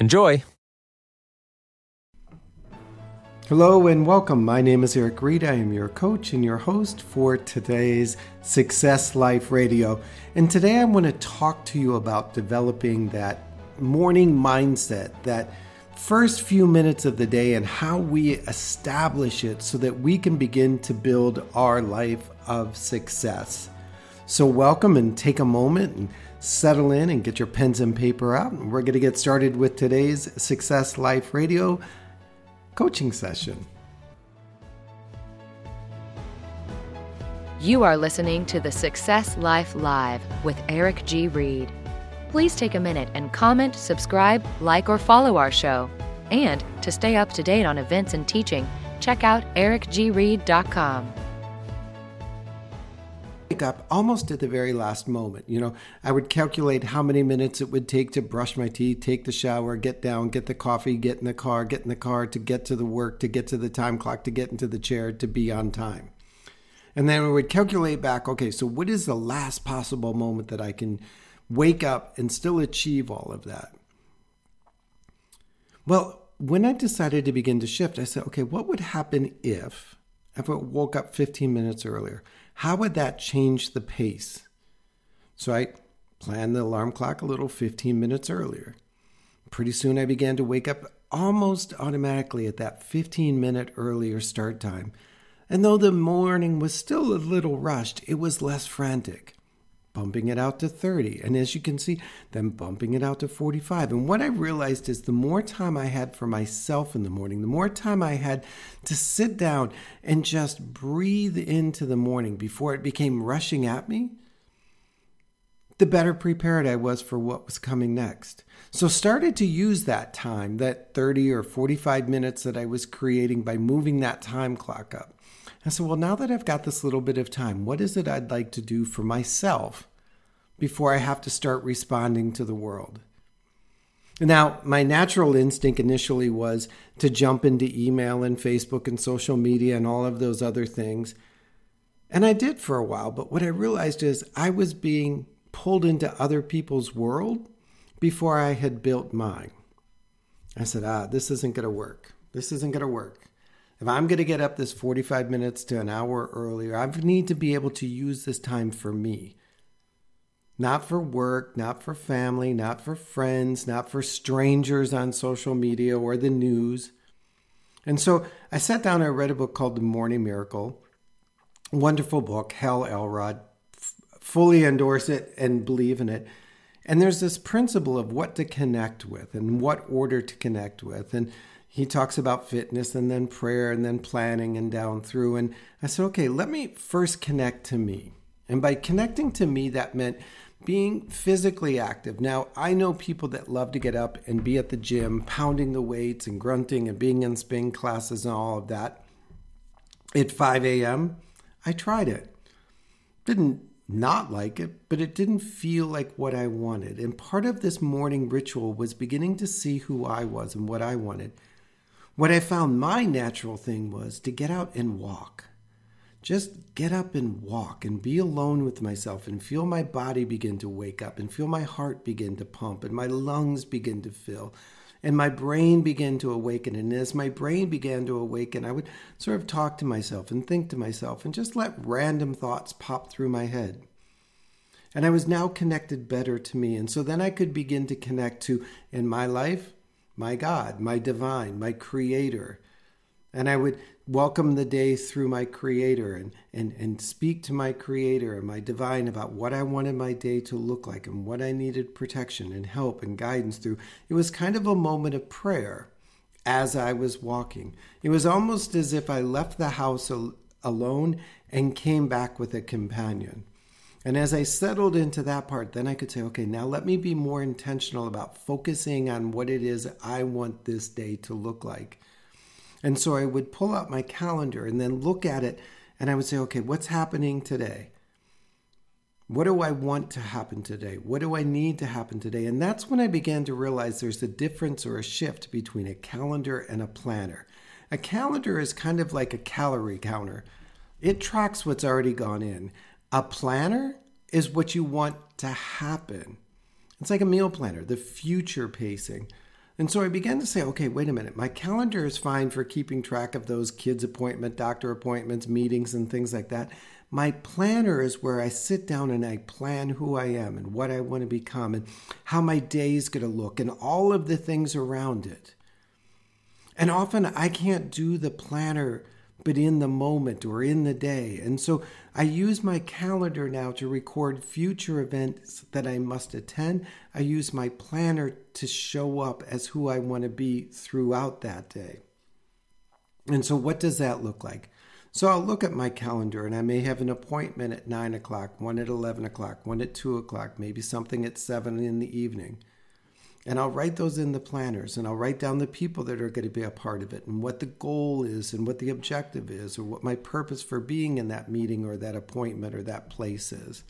Enjoy! Hello and welcome. My name is Eric Reed. I am your coach and your host for today's Success Life Radio. And today I want to talk to you about developing that morning mindset, that first few minutes of the day, and how we establish it so that we can begin to build our life of success. So, welcome and take a moment and settle in and get your pens and paper out. And we're going to get started with today's Success Life Radio coaching session. You are listening to the Success Life Live with Eric G. Reed. Please take a minute and comment, subscribe, like, or follow our show. And to stay up to date on events and teaching, check out ericgreed.com up almost at the very last moment. You know, I would calculate how many minutes it would take to brush my teeth, take the shower, get down, get the coffee, get in the car, get in the car to get to the work, to get to the time clock, to get into the chair, to be on time. And then we would calculate back okay, so what is the last possible moment that I can wake up and still achieve all of that? Well, when I decided to begin to shift, I said, okay, what would happen if, if I woke up 15 minutes earlier? How would that change the pace? So I planned the alarm clock a little 15 minutes earlier. Pretty soon I began to wake up almost automatically at that 15 minute earlier start time. And though the morning was still a little rushed, it was less frantic bumping it out to 30. And as you can see, then bumping it out to 45. And what I realized is the more time I had for myself in the morning, the more time I had to sit down and just breathe into the morning before it became rushing at me, the better prepared I was for what was coming next. So started to use that time, that 30 or 45 minutes that I was creating by moving that time clock up. I said, well, now that I've got this little bit of time, what is it I'd like to do for myself before I have to start responding to the world? Now, my natural instinct initially was to jump into email and Facebook and social media and all of those other things. And I did for a while, but what I realized is I was being pulled into other people's world before I had built mine. I said, ah, this isn't going to work. This isn't going to work. If I'm going to get up this 45 minutes to an hour earlier, I need to be able to use this time for me. Not for work, not for family, not for friends, not for strangers on social media or the news. And so I sat down and I read a book called The Morning Miracle. Wonderful book, Hal Elrod. F- fully endorse it and believe in it. And there's this principle of what to connect with and what order to connect with. And he talks about fitness and then prayer and then planning and down through. And I said, okay, let me first connect to me. And by connecting to me, that meant being physically active. Now, I know people that love to get up and be at the gym, pounding the weights and grunting and being in spin classes and all of that. At 5 a.m., I tried it. Didn't not like it, but it didn't feel like what I wanted. And part of this morning ritual was beginning to see who I was and what I wanted. What I found my natural thing was to get out and walk. Just get up and walk and be alone with myself and feel my body begin to wake up and feel my heart begin to pump and my lungs begin to fill and my brain began to awaken. And as my brain began to awaken, I would sort of talk to myself and think to myself and just let random thoughts pop through my head. And I was now connected better to me. And so then I could begin to connect to, in my life, my God, my divine, my creator, And I would welcome the day through my creator and, and, and speak to my creator and my divine about what I wanted my day to look like and what I needed protection and help and guidance through. It was kind of a moment of prayer as I was walking. It was almost as if I left the house al- alone and came back with a companion. And as I settled into that part, then I could say, okay, now let me be more intentional about focusing on what it is I want this day to look like. And so I would pull out my calendar and then look at it and I would say, okay, what's happening today? What do I want to happen today? What do I need to happen today? And that's when I began to realize there's a difference or a shift between a calendar and a planner. A calendar is kind of like a calorie counter, it tracks what's already gone in. A planner is what you want to happen. It's like a meal planner, the future pacing. And so I began to say, okay, wait a minute. My calendar is fine for keeping track of those kids' appointment, doctor appointments, meetings, and things like that. My planner is where I sit down and I plan who I am and what I want to become and how my day is going to look and all of the things around it. And often I can't do the planner but in the moment or in the day. And so I use my calendar now to record future events that I must attend. I use my planner to show up as who I want to be throughout that day. And so, what does that look like? So, I'll look at my calendar and I may have an appointment at 9 o'clock, one at 11 o'clock, one at 2 o'clock, maybe something at 7 in the evening. And I'll write those in the planners and I'll write down the people that are going to be a part of it and what the goal is and what the objective is or what my purpose for being in that meeting or that appointment or that place is.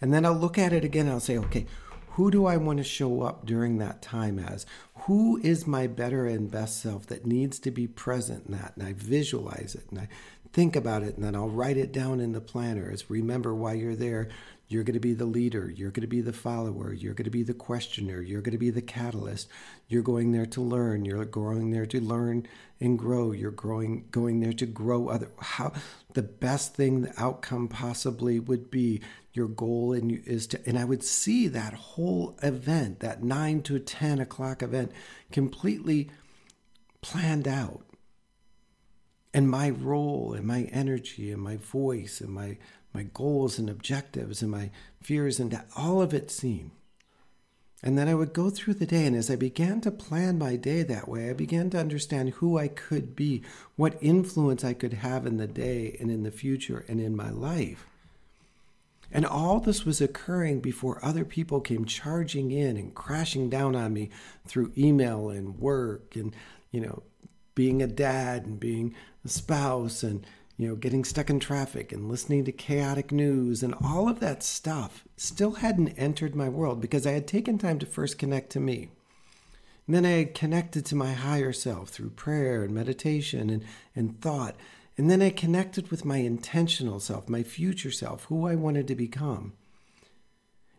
And then I'll look at it again and I'll say, okay, who do I want to show up during that time as? Who is my better and best self that needs to be present in that? And I visualize it and I think about it and then I'll write it down in the planners. Remember why you're there you're going to be the leader. You're going to be the follower. You're going to be the questioner. You're going to be the catalyst. You're going there to learn. You're going there to learn and grow. You're growing, going there to grow other. How the best thing, the outcome possibly would be your goal and you, is to. And I would see that whole event, that nine to ten o'clock event, completely planned out and my role and my energy and my voice and my my goals and objectives and my fears and all of it seen. And then I would go through the day, and as I began to plan my day that way, I began to understand who I could be, what influence I could have in the day and in the future and in my life. And all this was occurring before other people came charging in and crashing down on me through email and work and, you know, being a dad and being a spouse and you know, getting stuck in traffic and listening to chaotic news and all of that stuff still hadn't entered my world because I had taken time to first connect to me. And then I had connected to my higher self through prayer and meditation and, and thought. And then I connected with my intentional self, my future self, who I wanted to become.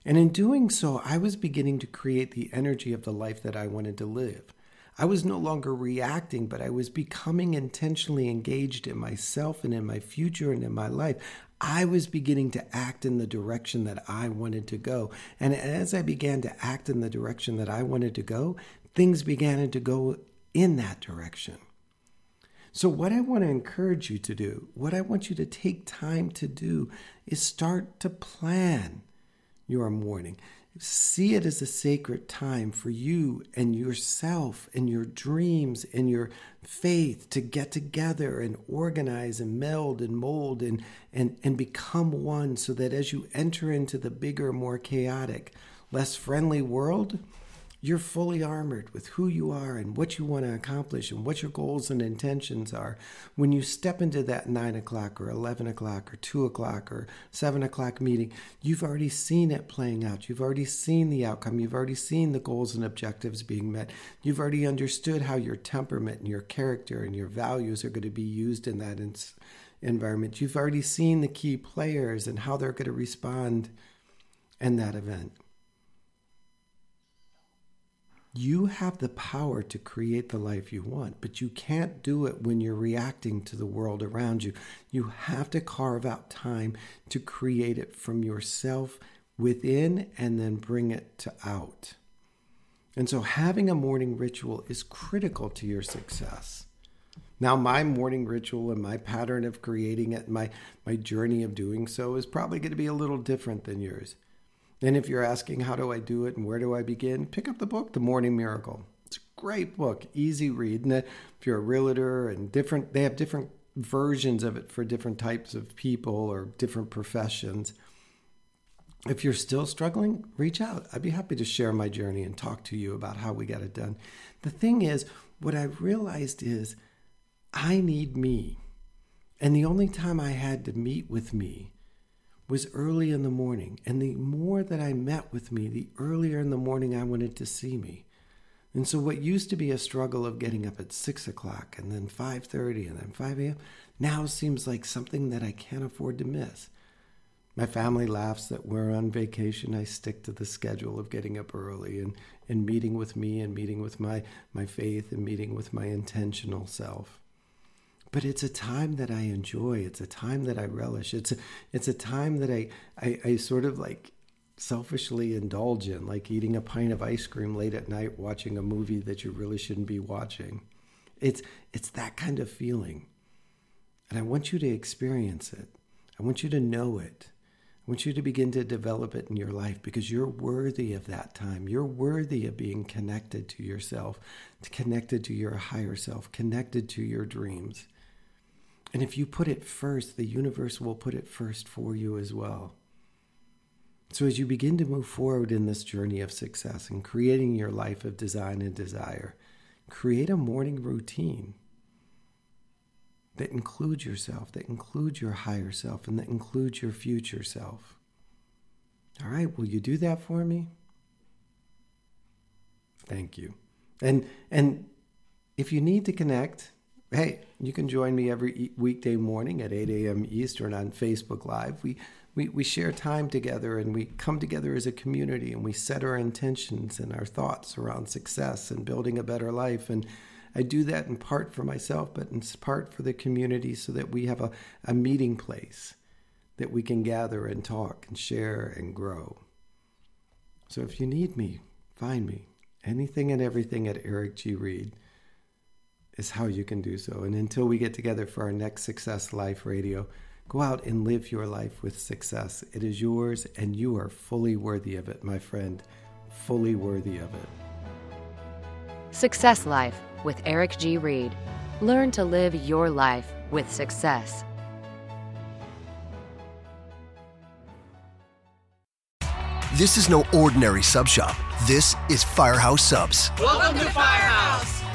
And in doing so, I was beginning to create the energy of the life that I wanted to live. I was no longer reacting, but I was becoming intentionally engaged in myself and in my future and in my life. I was beginning to act in the direction that I wanted to go. And as I began to act in the direction that I wanted to go, things began to go in that direction. So, what I want to encourage you to do, what I want you to take time to do, is start to plan your morning. See it as a sacred time for you and yourself and your dreams and your faith to get together and organize and meld and mold and, and, and become one so that as you enter into the bigger, more chaotic, less friendly world, you're fully armored with who you are and what you want to accomplish and what your goals and intentions are. When you step into that nine o'clock or 11 o'clock or two o'clock or seven o'clock meeting, you've already seen it playing out. You've already seen the outcome. You've already seen the goals and objectives being met. You've already understood how your temperament and your character and your values are going to be used in that environment. You've already seen the key players and how they're going to respond in that event. You have the power to create the life you want, but you can't do it when you're reacting to the world around you. You have to carve out time to create it from yourself within and then bring it to out. And so having a morning ritual is critical to your success. Now, my morning ritual and my pattern of creating it, my, my journey of doing so is probably going to be a little different than yours. And if you're asking, how do I do it and where do I begin? Pick up the book, The Morning Miracle. It's a great book, easy read. And if you're a realtor and different, they have different versions of it for different types of people or different professions. If you're still struggling, reach out. I'd be happy to share my journey and talk to you about how we got it done. The thing is, what I've realized is I need me. And the only time I had to meet with me was early in the morning. And the more that I met with me, the earlier in the morning I wanted to see me. And so what used to be a struggle of getting up at six o'clock and then five thirty and then five a.m. now seems like something that I can't afford to miss. My family laughs that we're on vacation. I stick to the schedule of getting up early and, and meeting with me and meeting with my, my faith and meeting with my intentional self but it's a time that I enjoy. It's a time that I relish. It's a, it's a time that I, I, I sort of like selfishly indulge in, like eating a pint of ice cream late at night, watching a movie that you really shouldn't be watching. It's, it's that kind of feeling. And I want you to experience it. I want you to know it. I want you to begin to develop it in your life because you're worthy of that time. You're worthy of being connected to yourself, connected to your higher self, connected to your dreams. And if you put it first, the universe will put it first for you as well. So, as you begin to move forward in this journey of success and creating your life of design and desire, create a morning routine that includes yourself, that includes your higher self, and that includes your future self. All right, will you do that for me? Thank you. And and if you need to connect, hey, you can join me every weekday morning at 8 a.m. Eastern on Facebook Live. We, we, we share time together and we come together as a community and we set our intentions and our thoughts around success and building a better life. And I do that in part for myself, but in part for the community so that we have a, a meeting place that we can gather and talk and share and grow. So if you need me, find me. Anything and everything at Eric G. Reed is how you can do so. And until we get together for our next Success Life Radio, go out and live your life with success. It is yours, and you are fully worthy of it, my friend. Fully worthy of it. Success Life with Eric G. Reed. Learn to live your life with success. This is no ordinary sub shop. This is Firehouse Subs. Welcome to Firehouse.